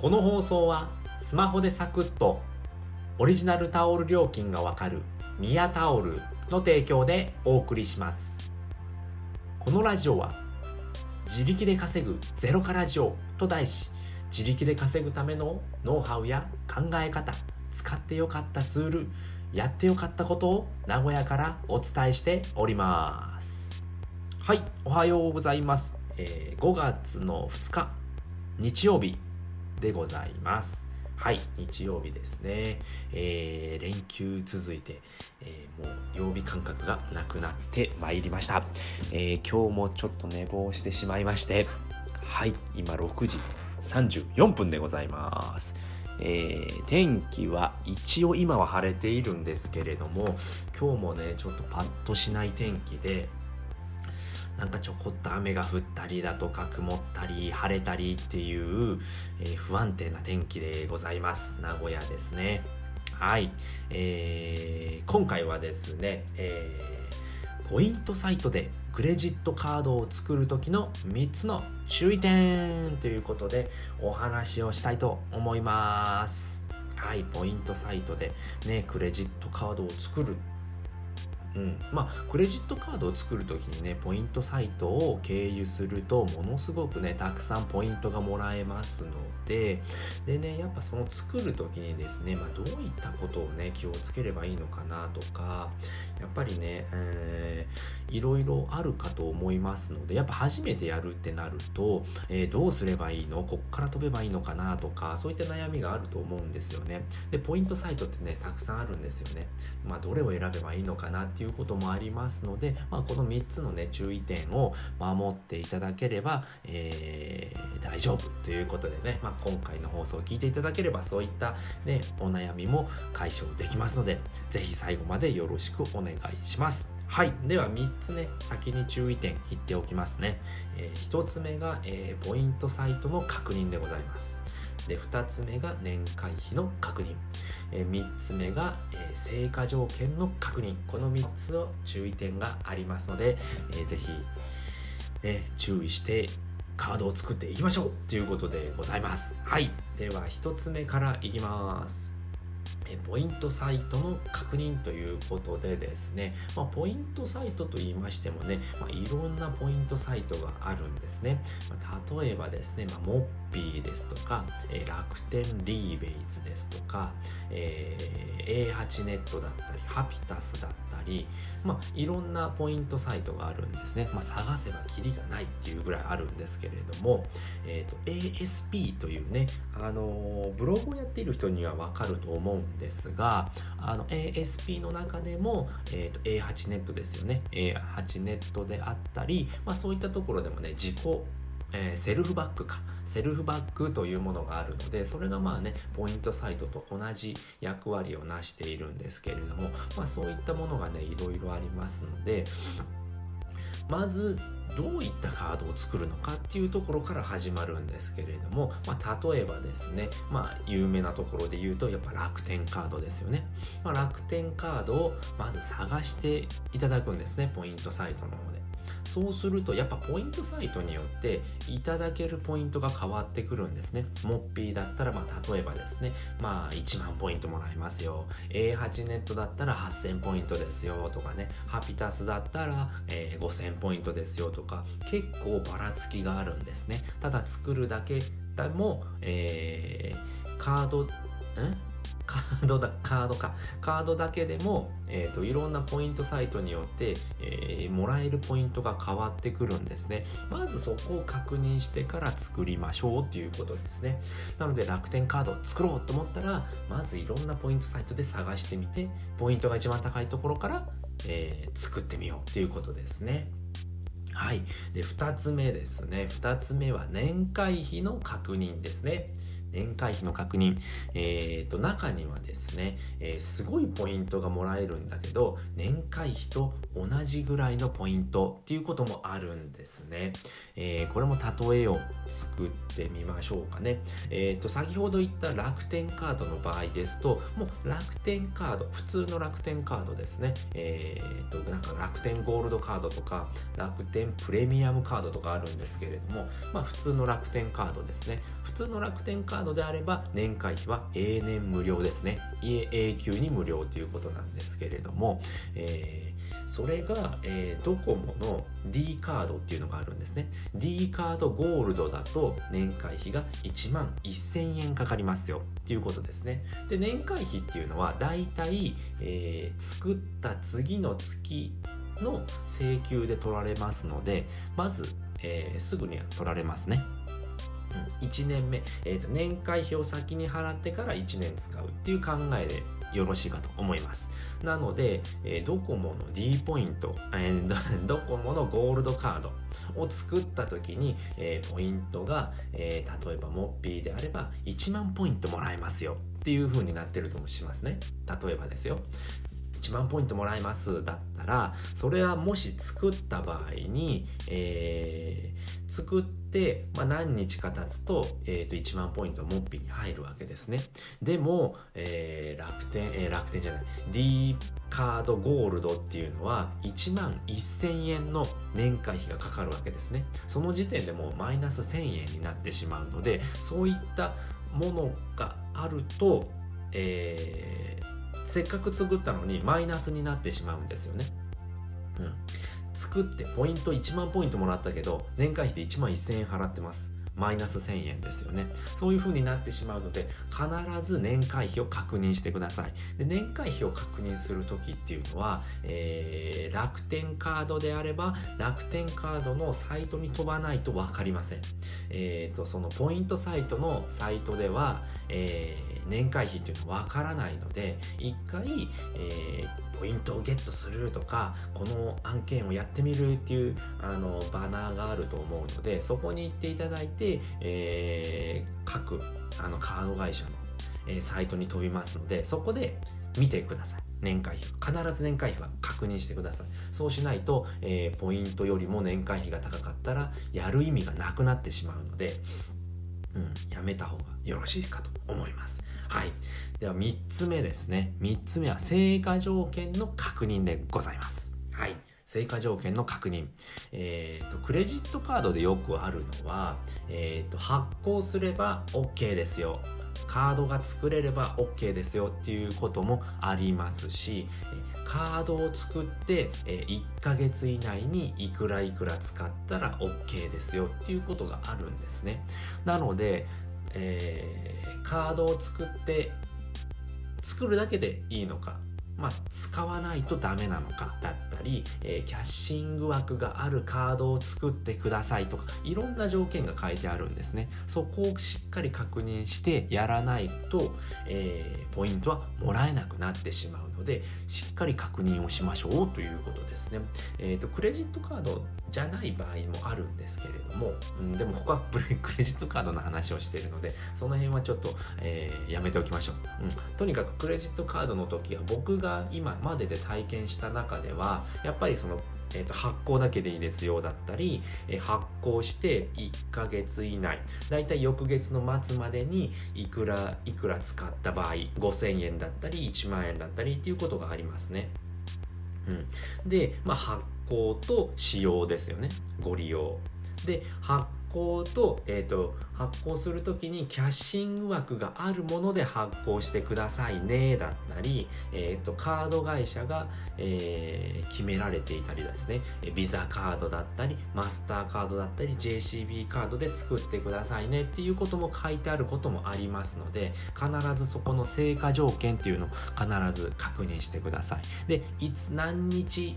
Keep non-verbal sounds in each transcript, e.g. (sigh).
この放送はスマホでサクッとオリジナルタオル料金がわかるミヤタオルの提供でお送りします。このラジオは自力で稼ぐゼロからジオと題し自力で稼ぐためのノウハウや考え方使ってよかったツールやってよかったことを名古屋からお伝えしております。はいおはようございます、えー5月の2日日曜日。でございます。はい日曜日ですね、えー連休続いて、えーもう曜日感覚がなくなってまいりました、えー今日もちょっと寝坊してしまいましてはい今6時34分でございます。えー天気は一応今は晴れているんですけれども今日もねちょっとパッとしない天気でなんかちょこっと雨が降ったりだとか曇ったり晴れたりっていう、えー不安定な天気でございます。名古屋ですね。はい、えー今回はですね、えーポイントサイトでクレジットカードを作る時の3つの注意点ということでお話をしたいと思います。はいポイントサイトでねクレジットカードを作るうん、まあクレジットカードを作る時にねポイントサイトを経由するとものすごくねたくさんポイントがもらえますのででねやっぱその作る時にですね、まあ、どういったことをね気をつければいいのかなとかやっぱりね、えーいろいろあるかと思いますのでやっぱ初めてやるってなると、えーどうすればいいのこっから飛べばいいのかなとかそういった悩みがあると思うんですよね。でポイントサイトってねたくさんあるんですよね。まあどれを選べばいいのかなっていうこともありますので、まあ、この3つのね注意点を守っていただければ、えー大丈夫ということでね、まあ、今回の放送を聞いていただければそういったねお悩みも解消できますのでぜひ最後までよろしくお願いします。はい。では3つね先に注意点言っておきますね、え1つ目が、えーポイントサイトの確認でございます。で2つ目が年会費の確認、え3つ目が、え成果条件の確認。この3つの注意点がありますので、えーぜひ、ね、注意してカードを作っていきましょうということでございます。はい。では1つ目からいきます。ポイントサイトの確認ということでですね、まあ、ポイントサイトと言いましてもね、まあ、いろんなポイントサイトがあるんですね、まあ例えばですね、まあ、モッピーですとか、えー楽天リーベイツですとか、えー A8 ネットだったりハピタスだったり、まあ、いろんなポイントサイトがあるんですね、まあ、探せばキリがないっていうぐらいあるんですけれども、えー、と ASP というね、あのーブログをやっている人にはわかると思うんですがあの ASP の中でも、えー、と A8 ネットですよね。A8 ネットであったり、まあ、そういったところでもね自己えーセルフバッグか。セルフバッグというものがあるのでそれがまあねポイントサイトと同じ役割を成しているんですけれども、まあ、そういったものがねいろいろありますのでまずどういったカードを作るのかっていうところから始まるんですけれども、まあ、例えばですね、まあ、有名なところで言うとやっぱ楽天カードですよね、まあ、楽天カードをまず探していただくんですねポイントサイトの方で。そうするとやっぱポイントサイトによっていただけるポイントが変わってくるんですね。モッピーだったらまあ例えばですねまあ1万ポイントもらえますよ。A8 ネットだったら8000ポイントですよとかね。ハピタスだったら、えー5000ポイントですよとか結構ばらつきがあるんですね。ただ作るだけでも、えーカードんカードだカードかカードだけでも、えー、といろんなポイントサイトによって、えーもらえるポイントが変わってくるんですねまずそこを確認してから作りましょうっていうことですねなので楽天カードを作ろうと思ったらまずいろんなポイントサイトで探してみてポイントが一番高いところから、えー作ってみようっていうことですねはい。で、二つ目ですね。二つ目は年会費の確認ですね。年会費の確認。えー、と、中にはですね、えーすごいポイントがもらえるんだけど、年会費と同じぐらいのポイントっていうこともあるんですね。えーこれも例えを作ってみましょうかね。えー、と、先ほど言った楽天カードの場合ですと、もう楽天カード、普通の楽天カードですね。えー、と、なんか楽天ゴールドカードとか、楽天プレミアムカードとかあるんですけれども、まあ普通の楽天カードですね。普通の楽天カーードであれば年会費は永年無料ですね。永久に無料ということなんですけれども、えーそれが、えー、ドコモの D カードっていうのがあるんですね。D カードゴールドだと年会費が1万1000円かかりますよっていうことですね。で年会費っていうのはだいたい、え、作った次の月の請求で取られますのでまず、えー、すぐには取られますね。1年目、えーと、年会費を先に払ってから1年使うっていう考えでよろしいかと思います。なので、えー、ドコモの D ポイント、えー、(laughs) ドコモのゴールドカードを作った時に、えー、ポイントが、えー、例えばモッピーであれば1万ポイントもらえますよっていう風になってるともしますね。例えばですよ。1万ポイントもらえますだったらそれはもし作った場合に、えー、作って、まあ、何日か経つと,、えー、と1万ポイントモッピに入るわけですね。でも、えー、楽天、えー、楽天じゃない D カードゴールドっていうのは1万1000円の年会費がかかるわけですね。その時点でもうマイナス1000円になってしまうのでそういったものがあると、えー、せっかく作ったのにマイナスになってしまうんですよね。うん、作ってポイント1万ポイントもらったけど年会費で1万1000円払ってます。マイナス1000円ですよね。そういう風になってしまうので必ず年会費を確認してください。で年会費を確認する時っていうのは、えー、楽天カードであれば楽天カードのサイトに飛ばないと分かりません。えっ、ー、とそのポイントサイトのサイトでは、えー、年会費っていうのは分からないので一回、えーポイントをゲットするとかこの案件をやってみるっていうあのバナーがあると思うのでそこに行っていただいて、えー、各あのカード会社の、えー、サイトに飛びますのでそこで見てください。年会費必ず年会費は確認してください。そうしないと、えー、ポイントよりも年会費が高かったらやる意味がなくなってしまうので、うん、やめた方がよろしいかと思います。はい。では3つ目ですね。3つ目は成果条件の確認でございます。はい。成果条件の確認。えっ、ー、と、クレジットカードでよくあるのは、えっ、ー、と、発行すれば OK ですよ。カードが作れれば OK ですよっていうこともありますし、カードを作って1ヶ月以内にいくらいくら使ったら OK ですよっていうことがあるんですね。なので、えー、カードを作って作るだけでいいのかまあ、使わないとダメなのかだったり、えー、キャッシング枠があるカードを作ってくださいとかいろんな条件が書いてあるんですねそこをしっかり確認してやらないと、えー、ポイントはもらえなくなってしまうのでしっかり確認をしましょうということですね。えーと、クレジットカードじゃない場合もあるんですけれども、うん、でもここはクレジットカードの話をしているのでその辺はちょっと、えー、やめておきましょう、うん。とにかくクレジットカードの時は僕がが今までで体験した中ではやっぱりそのえー、と発行だけでいいですよだったり、え、発行して1ヶ月以内だいたい翌月の末までにいくらいくら使った場合5000円だったり1万円だったりっていうことがありますね。うん、で、まあ、発行と使用ですよねご利用。で発行と,、えーと、発行する時にキャッシング枠があるもので発行してくださいねだったり、えーと、カード会社が、えー、決められていたりですね。ビザカードだったりマスターカードだったり JCB カードで作ってくださいねっていうことも書いてあることもありますので必ずそこの成果条件っていうのを必ず確認してください。でいつ何日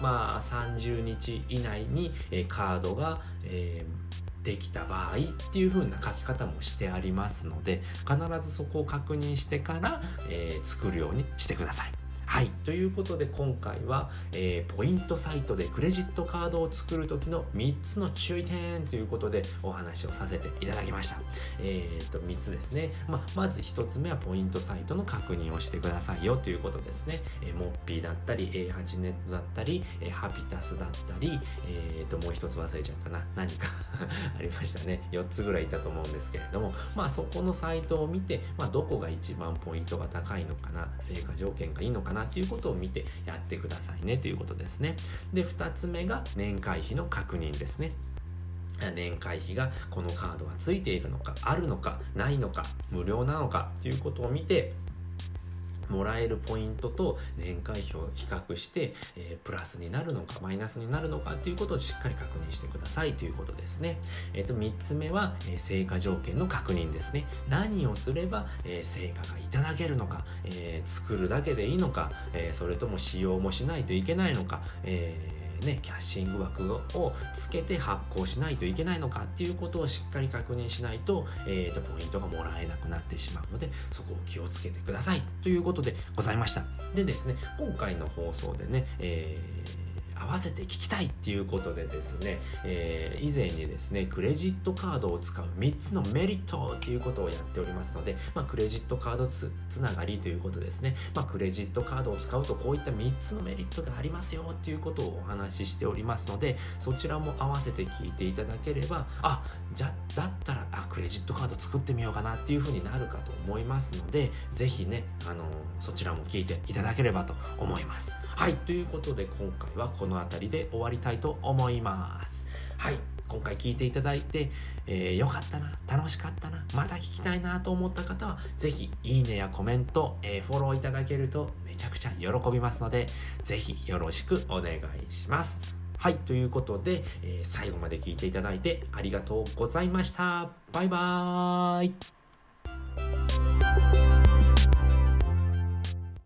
まあ30日以内に、え、カードが、えーできた場合っていう風な書き方もしてありますので必ずそこを確認してから、えー、作るようにしてください。はい。ということで今回は、えー、ポイントサイトでクレジットカードを作る時の3つの注意点ということでお話をさせていただきました。えー、っと、3つですね。ままず1つ目はポイントサイトの確認をしてくださいよということですね。えー、モッピーだったり、A8 ネットだったり、えー、ハピタスだったり、えー、っと、もう1つ忘れちゃったな。何か (laughs) ありましたね。4つぐらいいたと思うんですけれども、まあそこのサイトを見て、まあどこが一番ポイントが高いのかな、成果条件がいいのかななっていうことを見てやってくださいねということですね。で2つ目が年会費の確認ですね。年会費がこのカードはついているのかあるのかないのか無料なのかということを見てもらえるポイントと年会費を比較して、えー、プラスになるのかマイナスになるのかということをしっかり確認してくださいということですね。えっ、ー、と3つ目は、えー、成果条件の確認ですね。何をすれば、え成果がいただけるのか、え作るだけでいいのか、えそれとも使用もしないといけないのか、えーね、キャッシング枠をつけて発行しないといけないのかっていうことをしっかり確認しないと,、えーと、ポイントがもらえなくなってしまうのでそこを気をつけてくださいということでございました。でですね今回の放送でね、えー合わせて聞きたいっていうことでですね、えー、以前にですねクレジットカードを使う3つのメリットっていうことをやっておりますので、まあ、クレジットカードつつながりということですね、まあ、クレジットカードを使うとこういった3つのメリットがありますよっていうことをお話ししておりますのでそちらも合わせて聞いていただければあじゃだったらあクレジットカード作ってみようかなっていうふうになるかと思いますので是非ね、あのそちらも聞いていただければと思います。はいということで今回はこのの辺りで終わりたいと思いますはい今回聞いていただいて、えー、よかったな楽しかったなまた聞きたいなと思った方は是非いいねやコメント、えー、フォローいただけるとめちゃくちゃ喜びますので是非よろしくお願いしますはい、ということで、えー、最後まで聞いていただいてありがとうございました。バイバーイ。